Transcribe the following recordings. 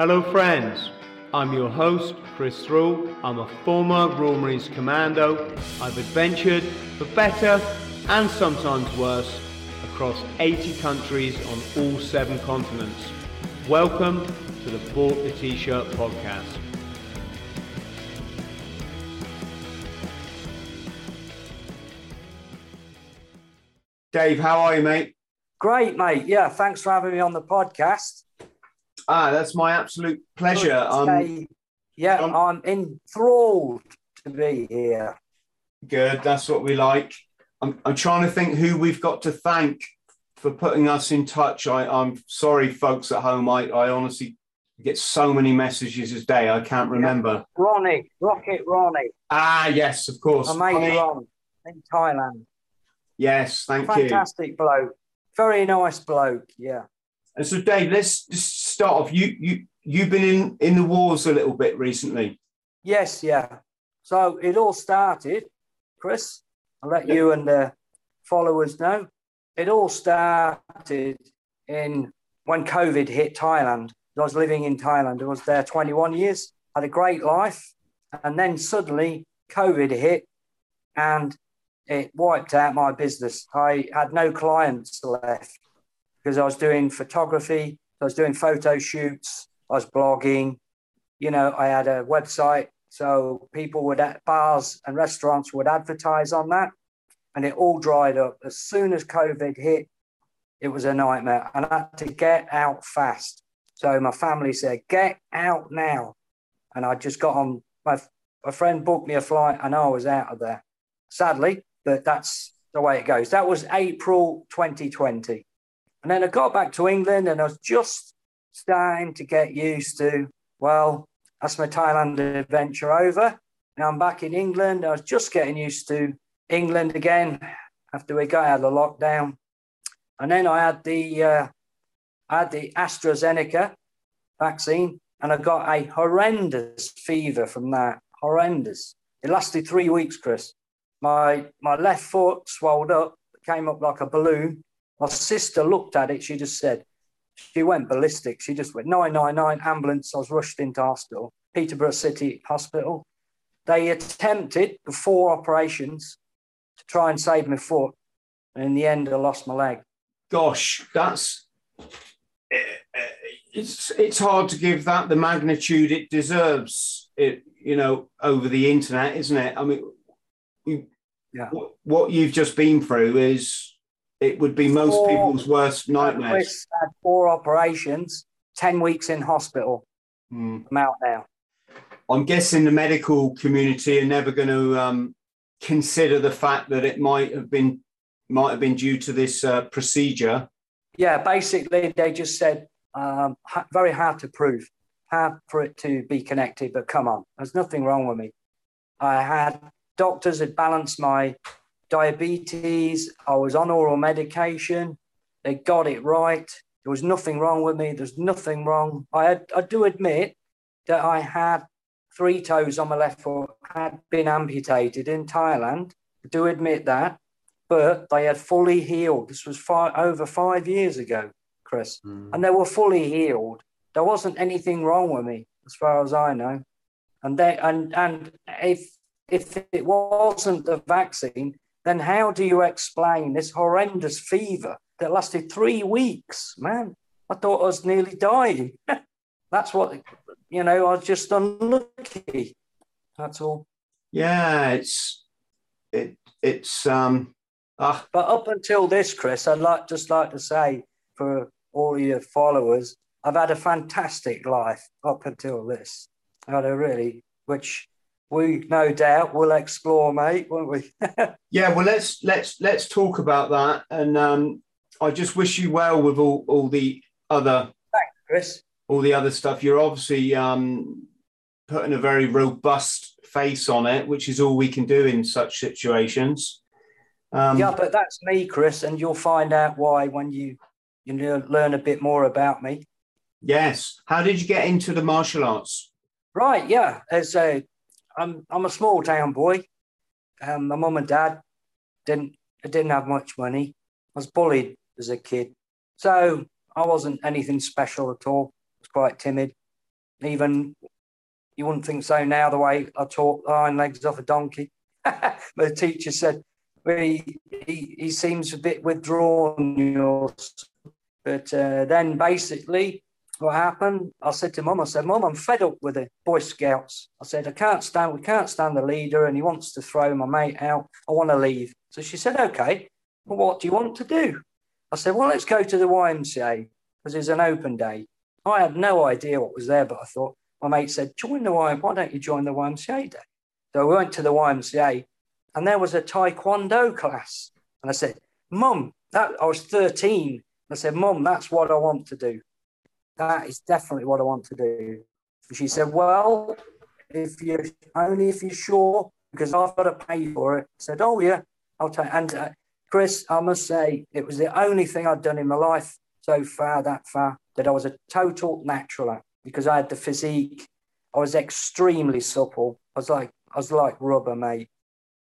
Hello, friends. I'm your host, Chris Thrall. I'm a former Royal Marines Commando. I've adventured for better and sometimes worse across 80 countries on all seven continents. Welcome to the Bought the T-Shirt podcast. Dave, how are you, mate? Great, mate. Yeah, thanks for having me on the podcast. Ah, that's my absolute pleasure. Um, yeah, um, I'm enthralled to be here. Good, that's what we like. I'm, I'm trying to think who we've got to thank for putting us in touch. I, I'm sorry, folks at home. I, I honestly get so many messages a day. I can't remember. Yeah. Ronnie, Rocket Ronnie. Ah, yes, of course. I made Ron in Thailand. Yes, thank Fantastic you. Fantastic bloke. Very nice bloke. Yeah. And so, Dave, let's just start off. You you you've been in in the wars a little bit recently. Yes, yeah. So it all started, Chris. I'll let yeah. you and the followers know. It all started in when COVID hit Thailand. I was living in Thailand. I was there 21 years. Had a great life, and then suddenly COVID hit, and it wiped out my business. I had no clients left because I was doing photography, I was doing photo shoots, I was blogging. You know, I had a website, so people would at bars and restaurants would advertise on that, and it all dried up as soon as COVID hit. It was a nightmare, and I had to get out fast. So my family said, "Get out now," and I just got on. My a friend booked me a flight, and I was out of there. Sadly, but that's the way it goes. That was April 2020. And then I got back to England and I was just starting to get used to, well, that's my Thailand adventure over. Now I'm back in England. I was just getting used to England again after we got out of the lockdown. And then I had the uh, I had the AstraZeneca vaccine and I got a horrendous fever from that. Horrendous. It lasted three weeks, Chris. My my left foot swelled up, came up like a balloon. My sister looked at it. She just said, she went ballistic. She just went 999 ambulance. I was rushed into hospital, Peterborough City Hospital. They attempted four operations to try and save my foot, and in the end, I lost my leg. Gosh, that's it's it's hard to give that the magnitude it deserves. It you know over the internet, isn't it? I mean, you, yeah. what, what you've just been through is it would be most four, people's worst nightmares. Had four operations, 10 weeks in hospital. Mm. I'm out now. I'm guessing the medical community are never going to um, consider the fact that it might have been might have been due to this uh, procedure. Yeah, basically they just said um, very hard to prove, hard for it to be connected. But come on, there's nothing wrong with me. I had doctors had balanced my diabetes. I was on oral medication. They got it right. There was nothing wrong with me. There's nothing wrong. I, had, I do admit that I had three toes on my left foot had been amputated in Thailand. I do admit that, but they had fully healed. This was five, over five years ago, Chris, mm. and they were fully healed. There wasn't anything wrong with me, as far as I know. And they and and if if it wasn't the vaccine, then how do you explain this horrendous fever that lasted three weeks? Man, I thought I was nearly dying. That's what, you know, I was just unlucky. That's all. Yeah, it's, it, it's, um, ah. But up until this, Chris, I'd like just like to say for all your followers, I've had a fantastic life up until this. I had a really, which we no doubt will explore, mate, won't we? yeah, well, let's let's let's talk about that, and um, I just wish you well with all all the other Thanks, Chris. All the other stuff. You're obviously um, putting a very robust face on it, which is all we can do in such situations. Um, yeah, but that's me, Chris, and you'll find out why when you you learn a bit more about me. Yes. How did you get into the martial arts? Right. Yeah. As a I'm I'm a small town boy. Um, my mum and dad didn't didn't have much money. I was bullied as a kid, so I wasn't anything special at all. I was quite timid. even you wouldn't think so now, the way I talk iron legs off a donkey. but the teacher said, he, he, he seems a bit withdrawn. But uh, then basically, what happened? I said to Mum, I said, Mum, I'm fed up with the Boy Scouts. I said, I can't stand, we can't stand the leader and he wants to throw my mate out. I want to leave. So she said, okay, well, what do you want to do? I said, well, let's go to the YMCA because it's an open day. I had no idea what was there, but I thought, my mate said, join the YMCA. Why don't you join the YMCA day? So we went to the YMCA and there was a Taekwondo class. And I said, Mum, that I was 13. I said, Mum, that's what I want to do. That is definitely what I want to do. And she said, Well, if you only if you're sure, because I've got to pay for it. I said, Oh yeah, I'll take. And uh, Chris, I must say, it was the only thing I'd done in my life so far, that far, that I was a total natural at because I had the physique. I was extremely supple. I was like, I was like rubber, mate.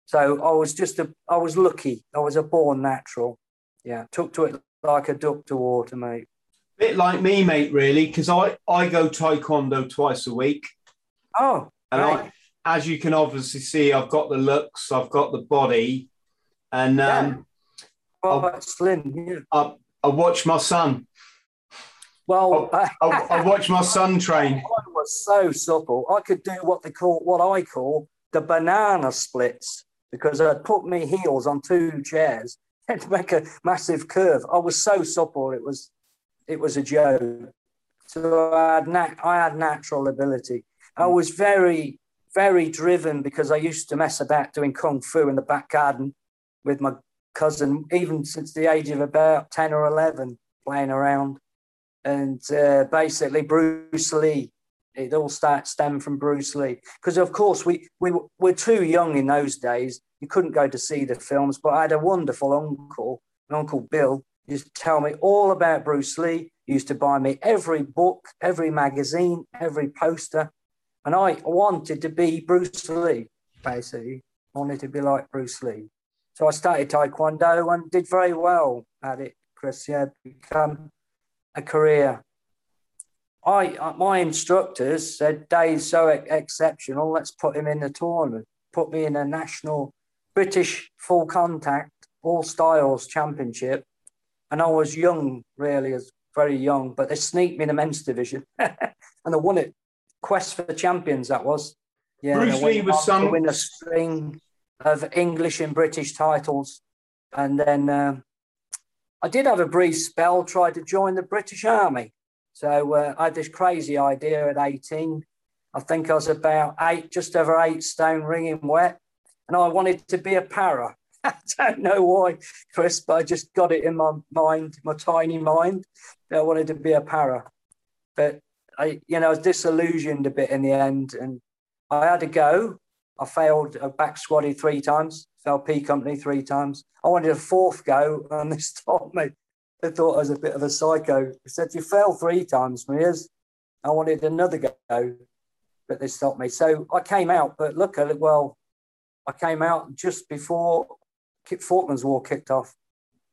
So I was just a, I was lucky. I was a born natural. Yeah, took to it like a duck to water, mate. Bit like me, mate, really, because I, I go taekwondo twice a week. Oh, and right. I, as you can obviously see, I've got the looks, I've got the body, and um, yeah. well, I, slim. Yeah. I, I watch my son. Well, I, I, I watch my son train. I was so supple. I could do what they call, what I call the banana splits because I'd put my heels on two chairs and make a massive curve. I was so supple, it was it was a joke. So I had nat- I had natural ability. I was very very driven because I used to mess about doing kung fu in the back garden with my cousin, even since the age of about ten or eleven, playing around. And uh, basically, Bruce Lee it all starts stem from Bruce Lee because, of course, we we were too young in those days. You couldn't go to see the films, but I had a wonderful uncle, Uncle Bill, used to tell me all about Bruce Lee. He used to buy me every book, every magazine, every poster, and I wanted to be Bruce Lee. Basically, wanted to be like Bruce Lee. So I started Taekwondo and did very well at it. Chris, yeah, become a career I uh, my instructors said Dave's so exceptional. Let's put him in the tournament. Put me in a national British full contact all styles championship, and I was young, really, as very young. But they sneaked me in the men's division, and I won it. Quest for the champions. That was. Yeah, Bruce Lee was some win a string of English and British titles, and then um, I did have a brief spell. Tried to join the British Army so uh, I had this crazy idea at 18. I think I was about eight, just over eight stone, ringing wet, and I wanted to be a para. I don't know why, Chris, but I just got it in my mind, my tiny mind. That I wanted to be a para, but I, you know, I was disillusioned a bit in the end, and I had to go. I failed a back squatty three times, fell P company three times. I wanted a fourth go, and they stopped me. They thought I was a bit of a psycho. They said, You fell three times, Mears. I wanted another go, but they stopped me. So I came out, but look at it. Well, I came out just before Falklands War kicked off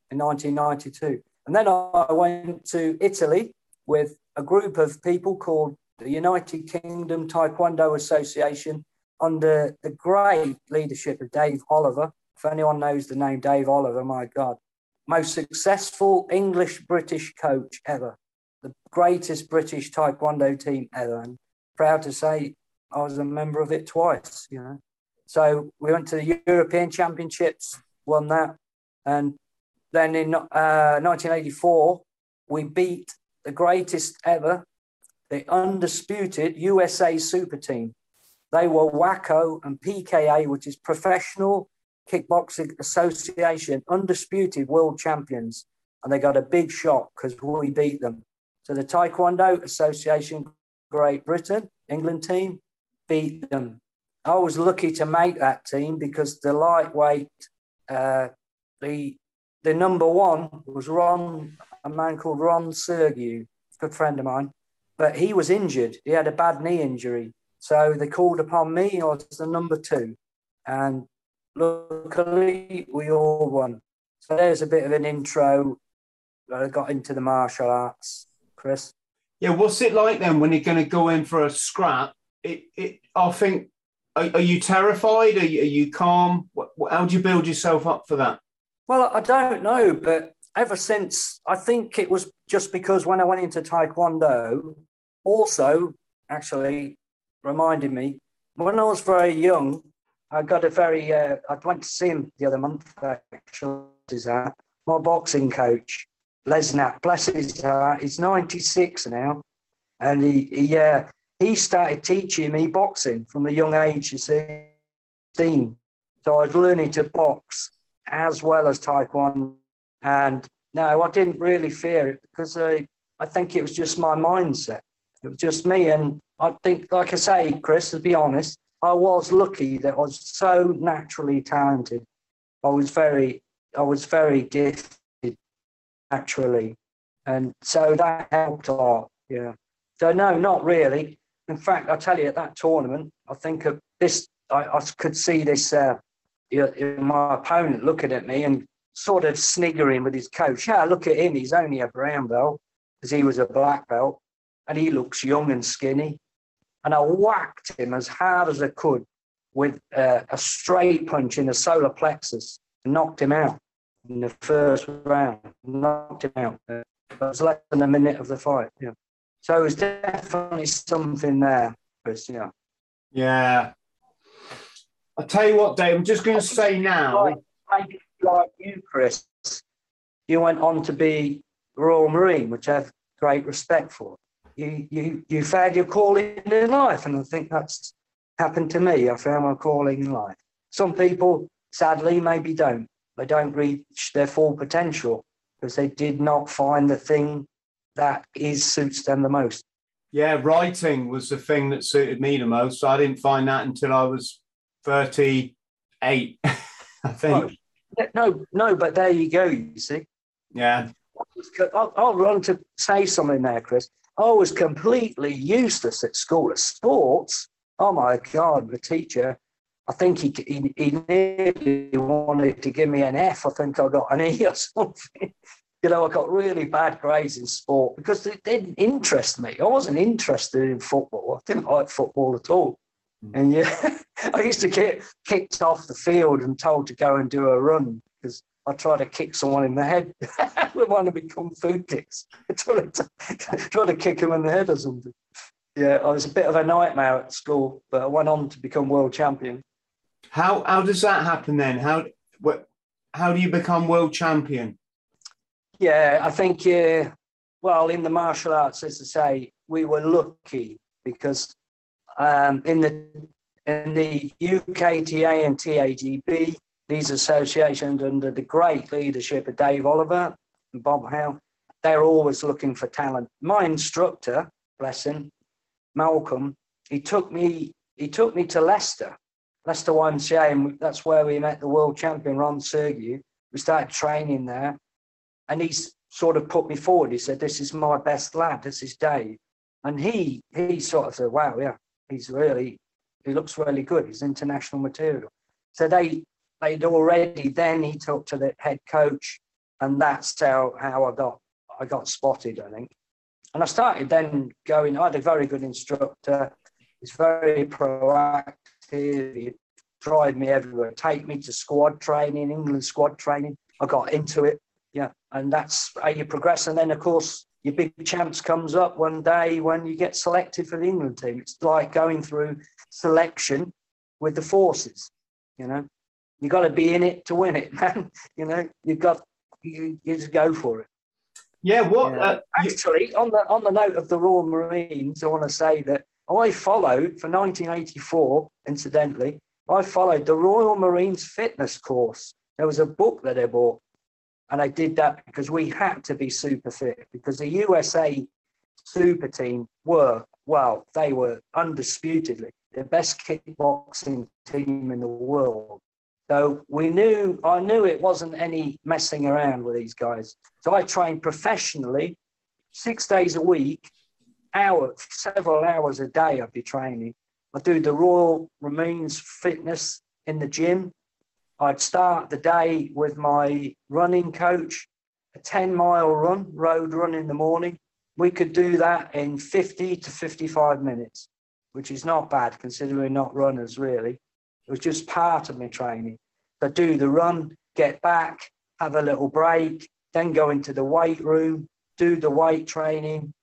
in 1992. And then I went to Italy with a group of people called the United Kingdom Taekwondo Association under the great leadership of Dave Oliver. If anyone knows the name Dave Oliver, my God, most successful English British coach ever, the greatest British Taekwondo team ever. And proud to say I was a member of it twice, you know. So we went to the European Championships, won that. And then in uh, 1984, we beat the greatest ever, the undisputed USA super team. They were WAKO and PKA, which is Professional Kickboxing Association, undisputed world champions, and they got a big shock because we beat them. So the Taekwondo Association, Great Britain, England team, beat them. I was lucky to make that team because the lightweight, uh, the the number one was Ron, a man called Ron Sergiu, good friend of mine, but he was injured. He had a bad knee injury, so they called upon me. I was the number two, and luckily we all won. So there's a bit of an intro. I got into the martial arts, Chris. Yeah, what's it like then when you're going to go in for a scrap? It, it. I think. Are, are you terrified? Are you, are you calm? How do you build yourself up for that? Well, I don't know, but ever since I think it was just because when I went into Taekwondo, also actually reminded me when I was very young, I got a very. Uh, I went to see him the other month. Actually, is that my boxing coach, Lesnat, bless his heart. He's ninety six now, and he he uh, he started teaching me boxing from a young age of sixteen. So I was learning to box as well as taekwondo, and no, I didn't really fear it because I I think it was just my mindset. It was just me, and I think, like I say, Chris, to be honest, I was lucky that I was so naturally talented. I was very, I was very gifted naturally, and so that helped a lot. Yeah. So no, not really. In fact, I tell you, at that tournament, I think of this. I, I could see this. Uh, my opponent looking at me and sort of sniggering with his coach. Yeah, look at him. He's only a brown belt because he was a black belt, and he looks young and skinny and I whacked him as hard as I could with uh, a straight punch in the solar plexus knocked him out in the first round. Knocked him out. It was less than a minute of the fight. Yeah. So it was definitely something there, Chris. Yeah. Yeah. I'll tell you what, Dave, I'm just going to say now. Like, like you, Chris, you went on to be Royal Marine, which I have great respect for you you you found your calling in life, and I think that's happened to me. I found my calling in life. Some people, sadly, maybe don't. They don't reach their full potential because they did not find the thing that is suits them the most. Yeah, writing was the thing that suited me the most. I didn't find that until I was 38, I think. no, no, but there you go, you see. Yeah. I'll, I'll run to say something there, Chris. I was completely useless at school. At sports, oh my God, the teacher, I think he, he, he nearly wanted to give me an F. I think I got an E or something. You know, I got really bad grades in sport because it didn't interest me. I wasn't interested in football. I didn't like football at all. Mm. And yeah, I used to get kicked off the field and told to go and do a run because I tried to kick someone in the head. we want to become food kicks. try to, try to kick him in the head or something. Yeah, I was a bit of a nightmare at school, but I went on to become world champion. How how does that happen then? How what how do you become world champion? Yeah, I think uh, well in the martial arts, as I say, we were lucky because um, in the in the UKTA and TAGB, these associations under the great leadership of Dave Oliver and Bob Howe, they're always looking for talent. My instructor, bless him, Malcolm, he took me he took me to Leicester, Leicester YMCA, and that's where we met the world champion Ron Sergiu. We started training there, and he's sort of put me forward. He said, "This is my best lad. This is Dave," and he he sort of said, "Wow, yeah, he's really he looks really good. He's international material." So they they'd already then he talked to the head coach, and that's how how I got I got spotted, I think. And I started then going. I had a very good instructor. He's very proactive. He tried me everywhere. Take me to squad training, England squad training. I got into it. And that's how you progress. And then of course your big chance comes up one day when you get selected for the England team. It's like going through selection with the forces, you know you got to be in it to win it, man. you know, you've got you, you just go for it. Yeah. What? Yeah. Uh, Actually, on the on the note of the Royal Marines, I want to say that I followed for 1984. Incidentally, I followed the Royal Marines fitness course. There was a book that I bought, and I did that because we had to be super fit because the USA super team were well, they were undisputedly the best kickboxing team in the world. So we knew, I knew it wasn't any messing around with these guys. So I trained professionally, six days a week, hour, several hours a day. I'd be training. I'd do the Royal Marines fitness in the gym. I'd start the day with my running coach, a 10 mile run, road run in the morning, we could do that in 50 to 55 minutes, which is not bad considering we're not runners really. It was just part of my training. So do the run, get back, have a little break, then go into the weight room, do the weight training,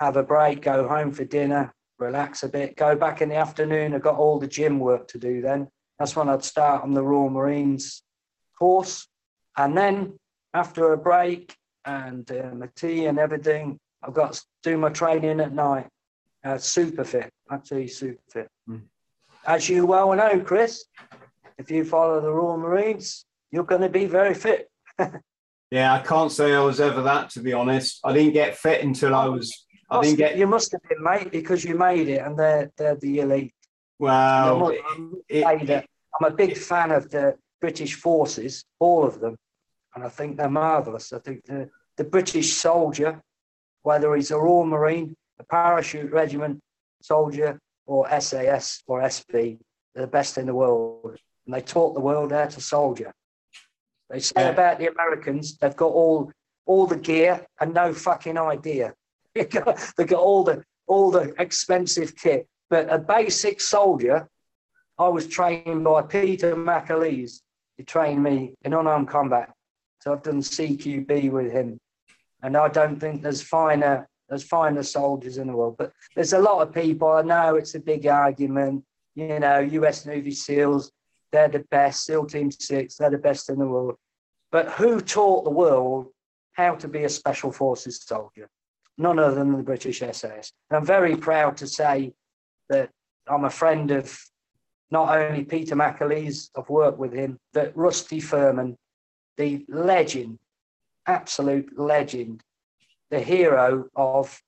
have a break, go home for dinner, relax a bit, go back in the afternoon. I've got all the gym work to do then. That's when I'd start on the Royal Marines course. And then after a break and uh, my tea and everything, I've got to do my training at night. Uh, super fit, actually super fit. Mm. As you well know, Chris, if you follow the Royal Marines, you're going to be very fit. yeah, I can't say I was ever that, to be honest. I didn't get fit until I was. I didn't get. You must have been, mate, because you made it, and they're they're the elite. Well, it, it, it, I'm a big fan of the British forces, all of them, and I think they're marvellous. I think the, the British soldier, whether he's a Royal Marine, a parachute regiment soldier, or SAS or SB, they're the best in the world. And they taught the world how to soldier. They say yeah. about the Americans, they've got all all the gear and no fucking idea. They got, they got all the all the expensive kit. But a basic soldier, I was trained by Peter McAleese. He trained me in unarmed combat. So I've done CQB with him. And I don't think there's finer there's finer soldiers in the world. But there's a lot of people. I know it's a big argument. You know, US Navy SEALs, they're the best. SEAL Team Six, they're the best in the world. But who taught the world how to be a special forces soldier? None other than the British SAS. And I'm very proud to say that I'm a friend of not only Peter McAleese, I've worked with him, but Rusty Firmin, the legend, absolute legend, the hero of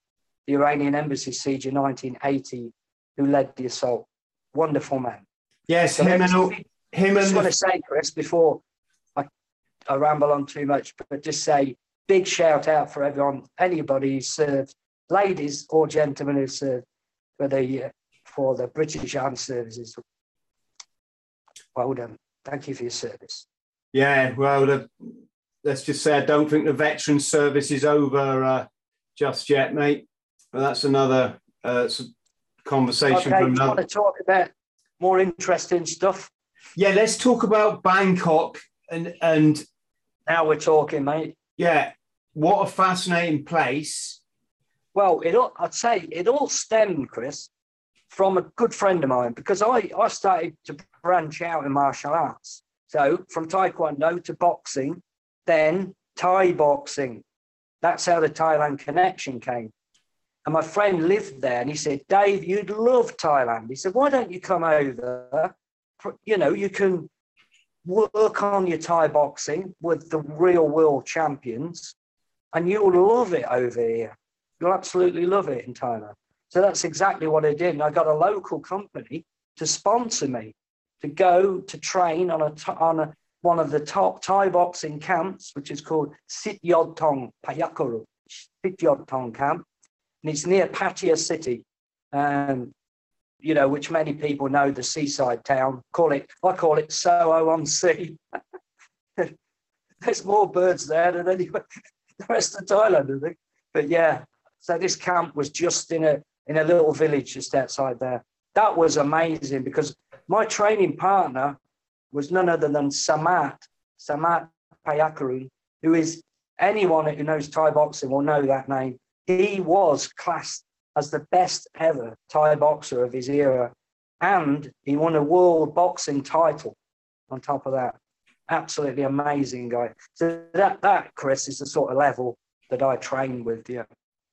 the Iranian embassy siege in 1980, who led the assault. Wonderful man. Yes, so him and all, him I just want to say, Chris, before I, I ramble on too much, but just say big shout out for everyone, anybody who served, ladies or gentlemen who served for the uh, for the British Armed Services. Well done. Thank you for your service. Yeah, well, the, let's just say I don't think the veteran service is over uh, just yet, mate. But that's another uh, conversation okay, for another. want to talk about more interesting stuff? Yeah, let's talk about Bangkok and and now we're talking, mate. Yeah, what a fascinating place. Well, it all, I'd say it all stemmed, Chris, from a good friend of mine because I, I started to branch out in martial arts. So from Taekwondo to boxing, then Thai boxing. That's how the Thailand connection came. And my friend lived there and he said, Dave, you'd love Thailand. He said, why don't you come over? You know, you can work on your Thai boxing with the real world champions and you'll love it over here. You'll absolutely love it in Thailand. So that's exactly what I did. And I got a local company to sponsor me to go to train on a, on a, one of the top Thai boxing camps, which is called Sit Yod Tong Payakuru, Sit Yod Tong camp and it's near Pattaya City, um, you know, which many people know the seaside town. Call it, I call it Soho on Sea. There's more birds there than anywhere the rest of Thailand, I think. But yeah, so this camp was just in a in a little village just outside there. That was amazing because my training partner was none other than Samart, Samart Payakaroon, who is anyone who knows Thai boxing will know that name he was classed as the best ever Thai boxer of his era. And he won a world boxing title on top of that. Absolutely amazing guy. So that, that Chris, is the sort of level that I train with. Yeah.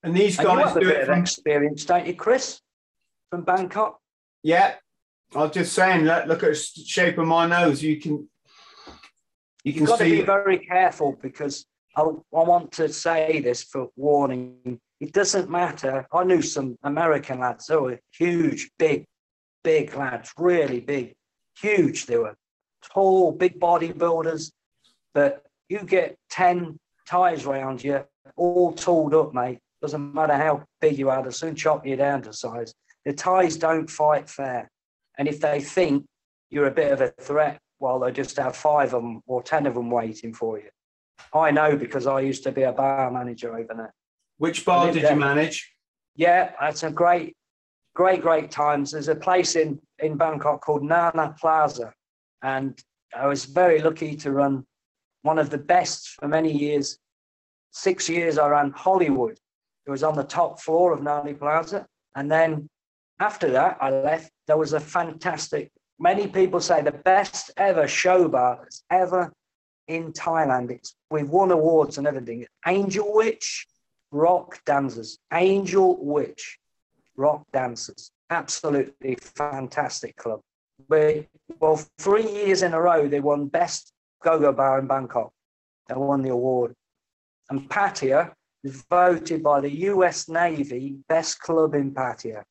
And these guys and you have a bit from... of experience, don't you, Chris, from Bangkok? Yeah. I was just saying, look, look at the shape of my nose. You can, you can You've got see... to be very careful because I, I want to say this for warning. It doesn't matter. I knew some American lads. They were huge, big, big lads, really big, huge. They were tall, big bodybuilders. But you get 10 Thais around you, all tooled up, mate. Doesn't matter how big you are, they'll soon chop you down to size. The Thais don't fight fair. And if they think you're a bit of a threat, well, they just have five of them or 10 of them waiting for you. I know because I used to be a bar manager over there. Which bar did there. you manage? Yeah, that's a great, great, great times. There's a place in, in Bangkok called Nana Plaza. And I was very lucky to run one of the best for many years. Six years I ran Hollywood. It was on the top floor of Nana Plaza. And then after that, I left. There was a fantastic, many people say the best ever show bar that's ever in Thailand. It's we've won awards and everything. Angel Witch Rock Dancers. Angel Witch Rock Dancers. Absolutely fantastic club. But, well, three years in a row, they won Best Go-Go Bar in Bangkok. They won the award. And is voted by the US Navy Best Club in Pattaya.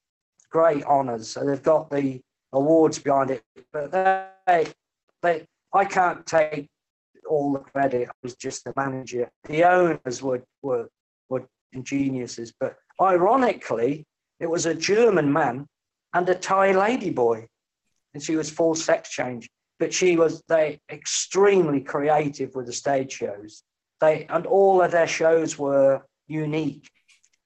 Great honours. So they've got the awards behind it. But they, they, I can't take all the credit. I was just the manager. The owners were, were, were geniuses. But ironically, it was a German man and a Thai lady boy. And she was full sex change. But she was they extremely creative with the stage shows. They and all of their shows were unique.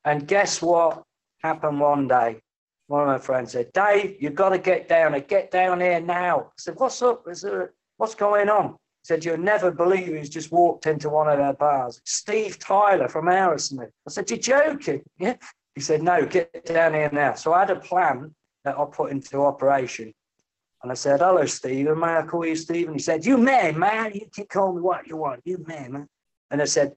And guess what happened one day? One of my friends said, Dave, you've got to get down here, get down here now. I said, What's up? Is there, what's going on? He said, You'll never believe who's just walked into one of our bars. Steve Tyler from Aerosmith. I said, You're joking. Yeah. He said, No, get down here now. So I had a plan that I put into operation. And I said, Hello, Stephen. May I call you Stephen? He said, You may, man. You can call me what you want. You may, man. And I said,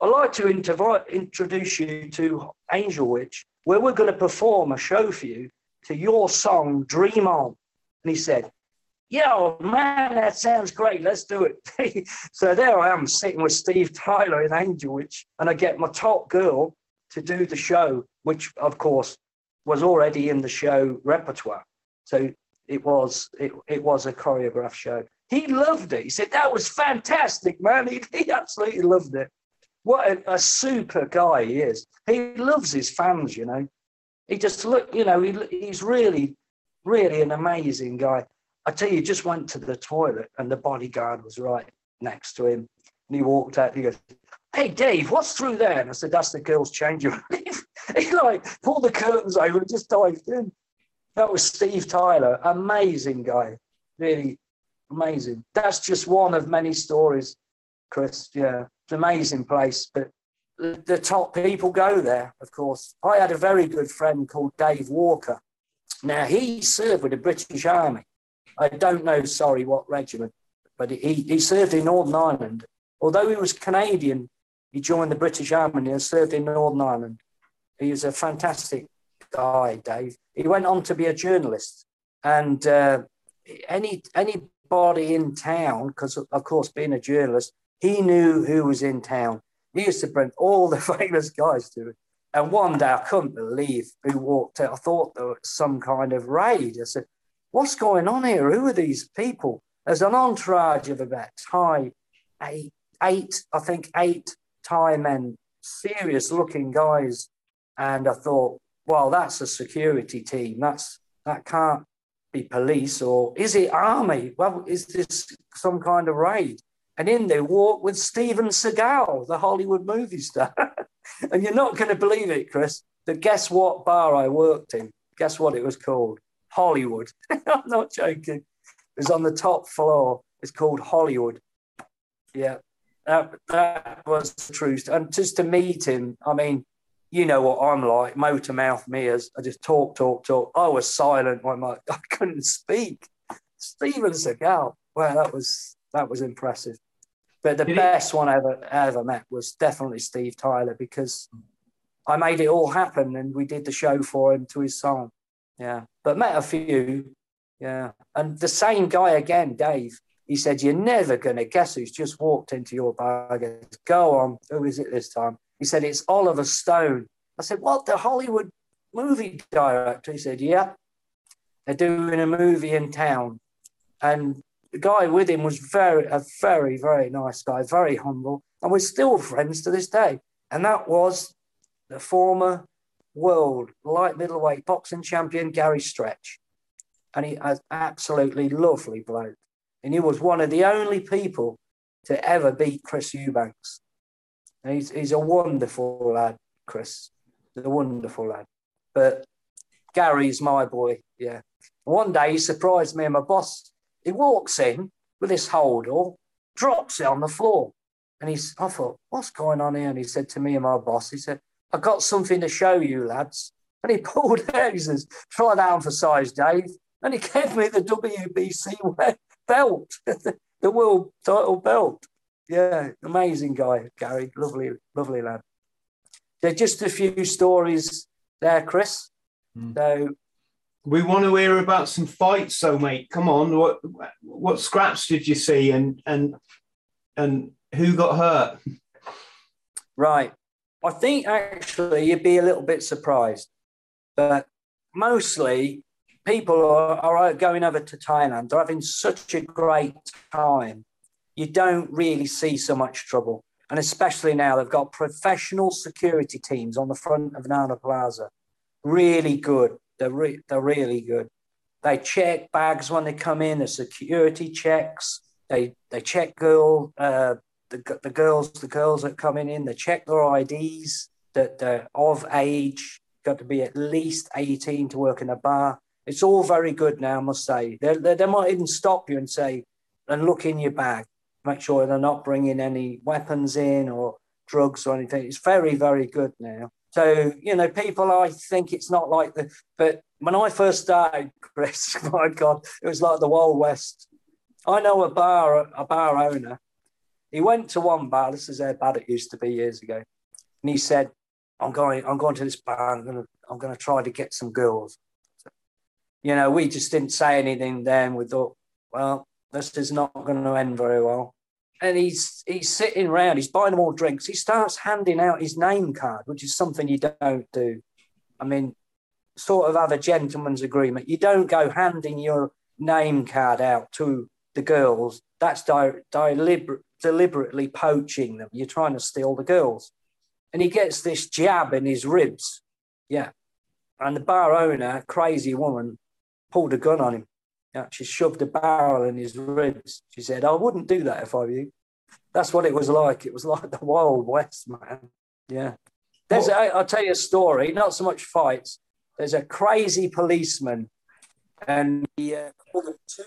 I'd like to introduce you to Angel Witch, where we're going to perform a show for you to your song, Dream On. And he said, yo, oh, man, that sounds great. Let's do it. so there I am sitting with Steve Tyler in Angel Witch, and I get my top girl to do the show, which of course was already in the show repertoire. So it was it, it was a choreographed show. He loved it. He said that was fantastic, man. He, he absolutely loved it. What a, a super guy he is. He loves his fans, you know. He just look, you know, he, he's really, really an amazing guy. I tell you, just went to the toilet and the bodyguard was right next to him. And he walked out. He goes, Hey, Dave, what's through there? And I said, That's the girl's changing room. he like pulled the curtains over and just dived in. That was Steve Tyler. Amazing guy. Really amazing. That's just one of many stories, Chris. Yeah, it's an amazing place. But the, top people go there, of course. I had a very good friend called Dave Walker. Now, he served with the British Army I don't know, sorry, what regiment, but he, he served in Northern Ireland. Although he was Canadian, he joined the British Army and served in Northern Ireland. He was a fantastic guy, Dave. He went on to be a journalist, and uh, any anybody in town, because of course being a journalist, he knew who was in town. He used to bring all the famous guys to it. And one day I couldn't believe who walked out. I thought there was some kind of raid. I said, what's going on here? Who are these people? There's an entourage of about Thai, eight, eight, I think eight Thai men, serious looking guys. And I thought, well, that's a security team. That's that can't be police or is it army? Well, is this some kind of raid? And in they walk with Steven Seagal, the Hollywood movie star. and you're not going to believe it, Chris. But guess what bar I worked in? Guess what it was called? Hollywood. I'm not joking. It was on the top floor. It's called Hollywood. Yeah, that, that was the truth. And just to meet him, I mean, you know what I'm like, motor mouth me as I just talk, talk, talk. I was silent when I, I couldn't speak. Steven Seagal. Well, that was that was impressive. But the Did best one I ever ever met was definitely Steve Tyler because I made it all happen and we did the show for him to his song. Yeah, but met a few. Yeah, and the same guy again, Dave. He said, "You're never going to guess who's just walked into your bar." Go on, who is it this time? He said, "It's Oliver Stone." I said, "What? The Hollywood movie director?" He said, "Yeah, they're doing a movie in town." And the guy with him was very, a very, very nice guy, very humble, and we're still friends to this day. And that was the former world light middleweight boxing champion Gary Stretch. And he has absolutely lovely bloke. And he was one of the only people to ever beat Chris Eubanks. And he's, he's a wonderful lad. Chris. A wonderful lad. But Gary's my boy. Yeah. One day he surprised me and my boss. He walks in with this holdall, drops it on the floor. And he's, I thought, what's going on here? And he said to me and my boss, he said, I've got something to show you, lads. And he pulled out, he says, try on for size, Dave. And he gave me the WBC belt, the world title belt. Yeah, amazing guy, Gary. Lovely, lovely lad. There's just a few stories there, Chris. Mm. So we want to hear about some fights, so mate. Come on, what what scraps did you see, and and and who got hurt? Right, I think actually you'd be a little bit surprised, but mostly people are, are going over to Thailand. They're having such a great time. You don't really see so much trouble, and especially now they've got professional security teams on the front of Nana Plaza. Really good they're, re- they're really good. They check bags when they come in, the security checks. They they check girl uh, the, the girls the girls that coming in. They check their IDs that they're of age. Got to be at least eighteen to work in a bar. It's all very good now, I must say. They they might even stop you and say and look in your bag, make sure they're not bringing any weapons in or drugs or anything. It's very very good now. So, you know, people, I think it's not like the, but when I first started, Chris, my God, it was like the Wild West. I know a bar, a bar owner. He went to one bar. This is how bad it used to be years ago. And he said, I'm going, I'm going to this bar. I'm going to, I'm going to try to get some girls. You know, we just didn't say anything then. We thought, well, this is not going to end very well and he's he's sitting around, he's buying them all drinks. He starts handing out his name card, which is something you don't do. I mean, sort of have a gentleman's agreement. You don't go handing your name card out to the girls. That's di- deliber- deliberately poaching them. You're trying to steal the girls. And he gets this jab in his ribs. Yeah. And the bar owner, crazy woman, pulled a gun on him. She shoved a barrel in his ribs. She said, I wouldn't do that if I were you. That's what it was like. It was like the Wild West, man. Yeah. There's, a, I'll tell you a story, not so much fights. There's a crazy policeman, and he uh, called him Toon.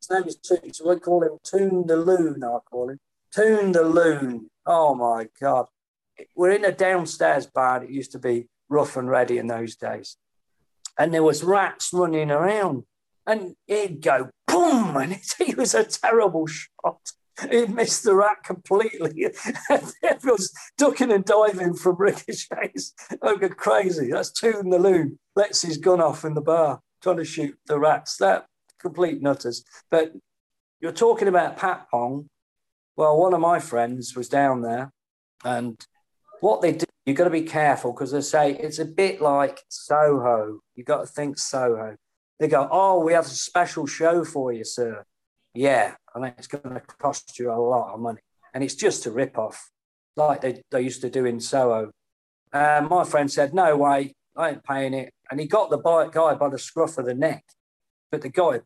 His name is Toon, so we call him Toon the Loon, I call him. Toon the Loon. Oh my God. We're in a downstairs bar. It used to be rough and ready in those days. And there was rats running around and he'd go boom, and he was a terrible shot. He missed the rat completely. Everyone's ducking and diving from ricochets. Go crazy. That's two in the Loon. Lets his gun off in the bar, trying to shoot the rats. That complete nutters. But you're talking about Patpong. Well, one of my friends was down there, and what they do, you've got to be careful because they say it's a bit like Soho. You've got to think Soho. They go, Oh, we have a special show for you, sir. Yeah, and it's going to cost you a lot of money. And it's just a rip off, like they, they used to do in Soho. And my friend said, No way, I ain't paying it. And he got the guy by the scruff of the neck. But the guy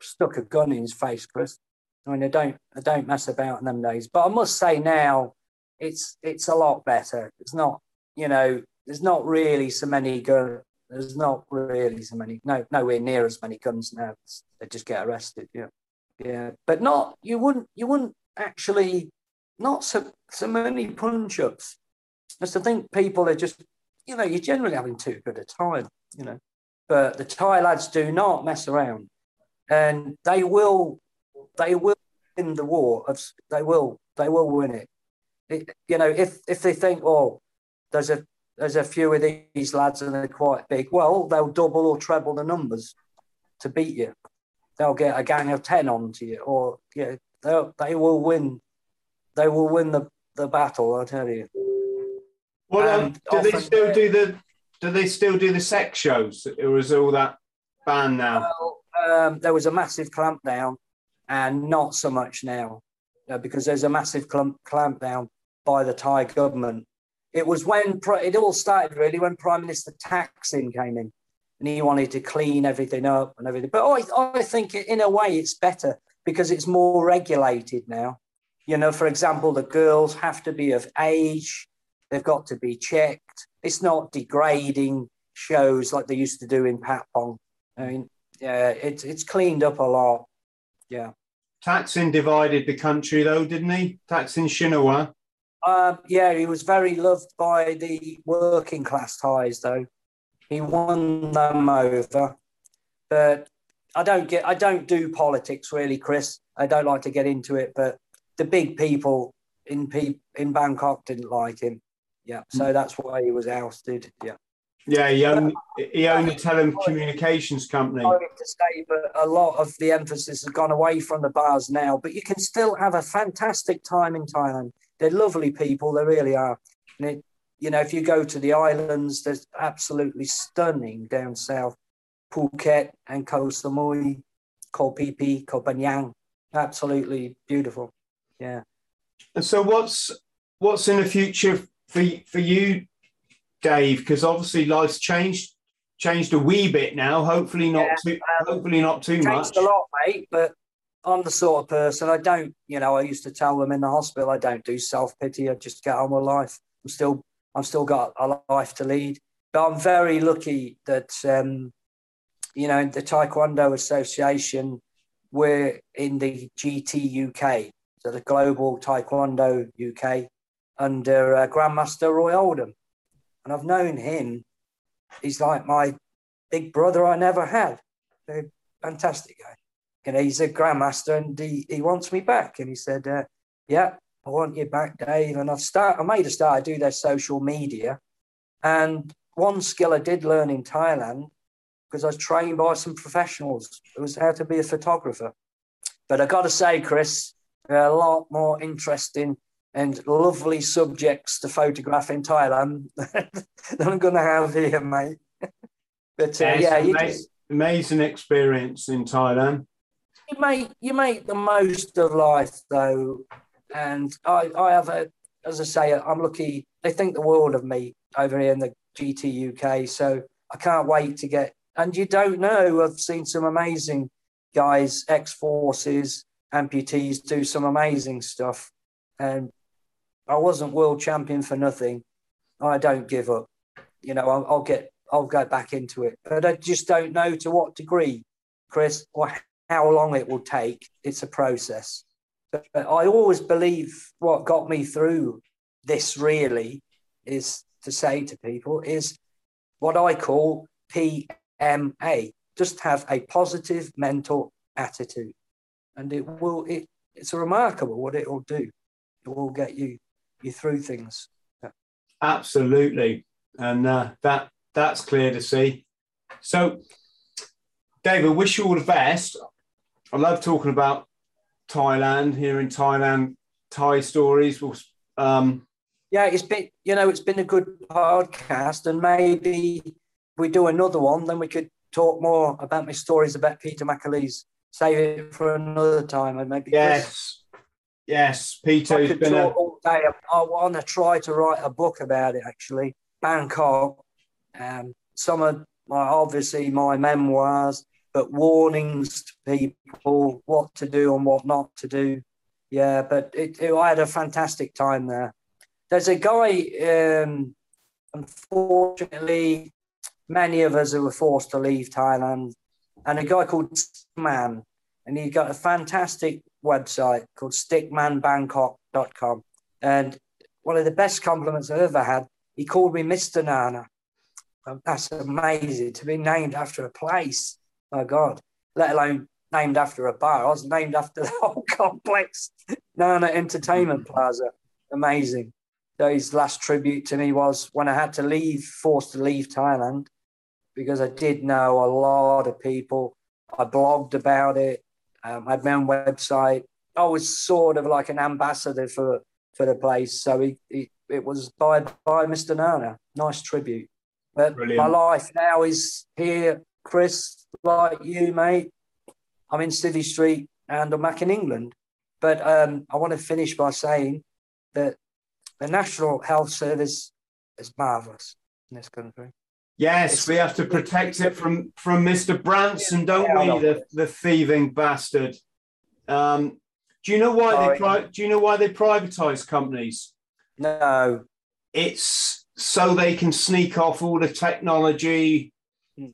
stuck a gun in his face, Chris. I mean, I don't, I don't mess about in them days. But I must say now, it's it's a lot better. It's not, you know, there's not really so many gun, there's not really so many, no, nowhere near as many guns now. They just get arrested. Yeah, yeah, but not you wouldn't you wouldn't actually not so so many punch ups. Just I think people are just you know you're generally having too good a time. You know, but the Thai lads do not mess around, and they will they will win the war. Of, they will they will win it. it. You know, if if they think, oh, there's a there's a few of these lads and they're quite big. Well, they'll double or treble the numbers to beat you. They'll get a gang of ten onto you, or yeah, they they will win. They will win the, the battle. I tell you. Well, um, do they still do the? Do they still do the sex shows, or is all that banned now? Well, um, there was a massive clampdown, and not so much now, uh, because there's a massive clamp, clampdown by the Thai government it was when it all started really when Prime Minister Thaksin came in and he wanted to clean everything up and everything. But I, I think in a way it's better because it's more regulated now. You know, for example, the girls have to be of age. They've got to be checked. It's not degrading shows like they used to do in Patpong. I mean, yeah, it's it's cleaned up a lot. Yeah. Thaksin divided the country though, didn't he? Thaksin Shinawatra. Uh, yeah, he was very loved by the working class Thais though. He won them over. But I don't get I don't do politics really, Chris. I don't like to get into it, but the big people in in Bangkok didn't like him. Yeah, so that's why he was ousted. Yeah. Yeah, he owned, he owned a telecommunications company. Sorry to say, but a lot of the emphasis has gone away from the bars now. But you can still have a fantastic time in Thailand. They're lovely people, they really are. And it, you know, if you go to the islands, there's absolutely stunning down south. Phuket and Koh Samui, Koh Phi Phi, Koh Phangan. Absolutely beautiful. Yeah. And so what's what's in the future for for you Dave? Because obviously life's changed changed a wee bit now. Hopefully not yeah, too. Um, hopefully not too much. a lot, mate. But I'm the sort of person I don't. You know, I used to tell them in the hospital I don't do self pity. I just get on with life. I'm still. I've still got a life to lead. But I'm very lucky that um, you know the Taekwondo Association. We're in the GT UK, so the Global Taekwondo UK, under uh, Grandmaster Roy Oldham and I've known him. He's like my big brother I never had. A fantastic guy. You know, he's a grandmaster and he, he wants me back. And he said, uh, Yeah, I want you back, Dave. And I've start, I made a start. I do their social media. And one skill I did learn in Thailand, because I was trained by some professionals, it was how to be a photographer. But I got to say, Chris, there are a lot more interesting and lovely subjects to photograph in Thailand that I'm going to have here, mate. but uh, yeah, just, amazing experience in Thailand. You make you make the most of life though, and I I have a as I say I'm lucky. They think the world of me over here in the GT UK, so I can't wait to get. And you don't know, I've seen some amazing guys, ex forces, amputees do some amazing stuff, and I wasn't world champion for nothing. I don't give up. You know, I'll, I'll get, I'll go back into it, but I just don't know to what degree, Chris, or how long it will take. It's a process. But, but I always believe what got me through this really is to say to people is what I call PMA. Just have a positive mental attitude, and it will. It, it's remarkable what it will do. It will get you you through things. Absolutely, and uh, that that's clear to see. So, David, wish you all the best. I love talking about Thailand here in Thailand, Thai stories. Um, yeah, it's been you know it's been a good podcast, and maybe we do another one, then we could talk more about my stories about Peter McAleese. Save it for another time, and maybe yes. Chris Yes, Peter's been a... all day. I want to try to write a book about it. Actually, Bangkok. Um, some of my obviously my memoirs, but warnings to people what to do and what not to do. Yeah, but it, it, I had a fantastic time there. There's a guy. Um, unfortunately, many of us who were forced to leave Thailand, and a guy called Man, and he got a fantastic website called stickmanbangkok.com. And one of the best compliments I've ever had, he called me Mr. Nana. That's amazing to be named after a place. My God, let alone named after a bar. I was named after the whole complex, Nana Entertainment Plaza. Amazing. So his last tribute to me was when I had to leave, forced to leave Thailand, because I did know a lot of people. I blogged about it. Um, I had my own website. I was sort of like an ambassador for for the place. So he, he, it was by by Mr. Nana. Nice tribute. But Brilliant. my life now is here, Chris, like you, mate. I'm in City Street and I'm back in England. But um, I want to finish by saying that the National Health Service is marvellous in this country. Yes, we have to protect it from from Mr. Branson, don't we? The, the thieving bastard. Um, do you know why they pri- do you know why they privatise companies? No. it's so they can sneak off all the technology, Hmm.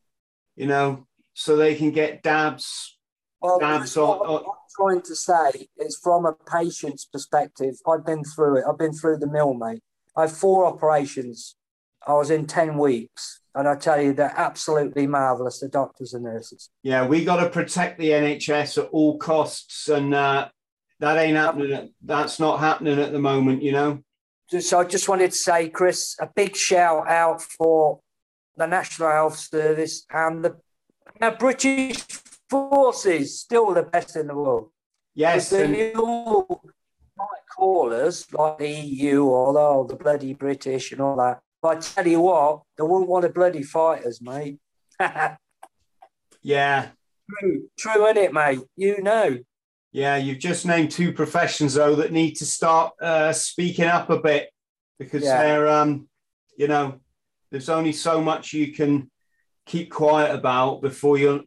you know, so they can get dabs. Well, Dabs what I'm trying to say is from a patient's perspective, I've been through it. I've been through the mill, mate. I had four operations. I was in 10 weeks. And I tell you, they're absolutely marvelous, the doctors and nurses. Yeah, we got to protect the NHS at all costs, and uh, that ain't happening. That's not happening at the moment, you know. So I just wanted to say, Chris, a big shout out for the National Health Service and the, the British forces, still the best in the world. Yes, they all might call us like the EU or oh, the bloody British and all that. But I tell you what, they wouldn't want to bloody fight us, mate. yeah, true, true, isn't it, mate? You know. yeah. You've just named two professions though that need to start uh, speaking up a bit because Yeah. they're, um, you know, there's only so much you can keep quiet about before you're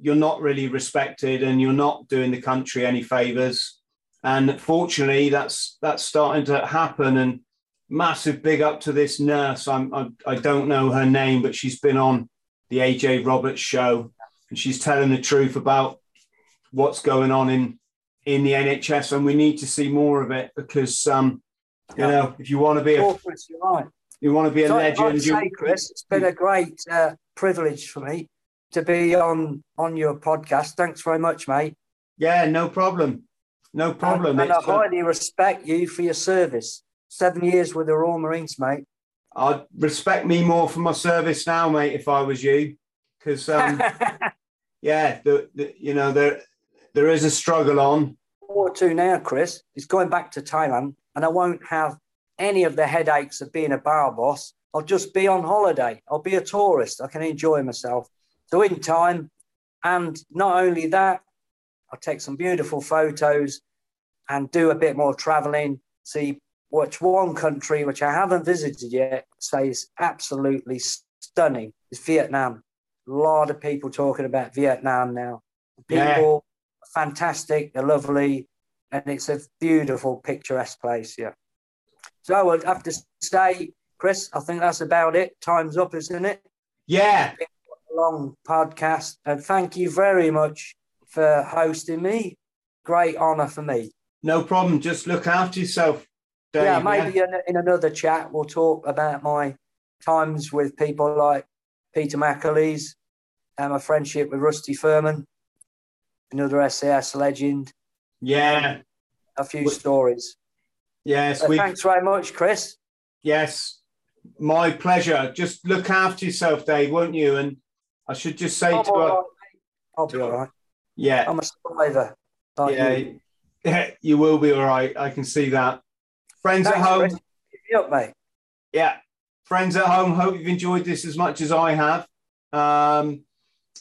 you're not really respected and you're not doing the country any favors. And fortunately, that's that's starting to happen. And massive big up to this nurse. I'm I, I don't know her name, but she's been on the AJ Roberts show, and she's telling the truth about what's going on in in the NHS, and we need to see more of it because um, you Yeah. know if you want to be a you're right. You want to be a So I'd legend. say, Chris, it's been a great uh, privilege for me to be on on your podcast. Thanks very much, mate. yeah, no problem, no problem. And, and I highly respect you for your service. Seven years with the Royal Marines, mate. I'd respect me more for my service now, mate, if I was you, because um, yeah, the, the, you know there there is a struggle on. Or two now, Chris. Is going back to Thailand, and I won't have any of the headaches of being a bar boss. I'll just be on holiday. I'll be a tourist. I can enjoy myself. So in time, and not only that, I'll take some beautiful photos and do a bit more traveling. See which one country which I haven't visited yet says absolutely stunning is Vietnam. A lot of people talking about Vietnam now. Yeah. People fantastic, they're lovely, and it's a beautiful, picturesque place. Yeah. So I would have to say, Chris, I think that's about it. Time's up, isn't it? Yeah, Long podcast, and thank you very much for hosting me. Great honor for me. no problem. Just look after yourself, Dave. yeah, maybe In, in another chat we'll talk about my times with people like Peter McAleese and my friendship with Rusty Firmin, another SAS legend. Yeah, A few stories. Yes, Uh, we thanks very much, Chris. yes, my pleasure. Just look after yourself, Dave, won't you? And I should just say I'm to right. I'll be all right. yeah, I'm a survivor. yeah, you. yeah, you will be all right. I can see that. Friends at home, Chris. Keep me up, mate. yeah, friends at home. Hope you've enjoyed this as much as I have. Um,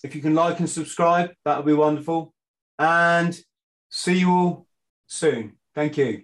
if you can like and subscribe, that would be wonderful. And see you all soon. Thank you.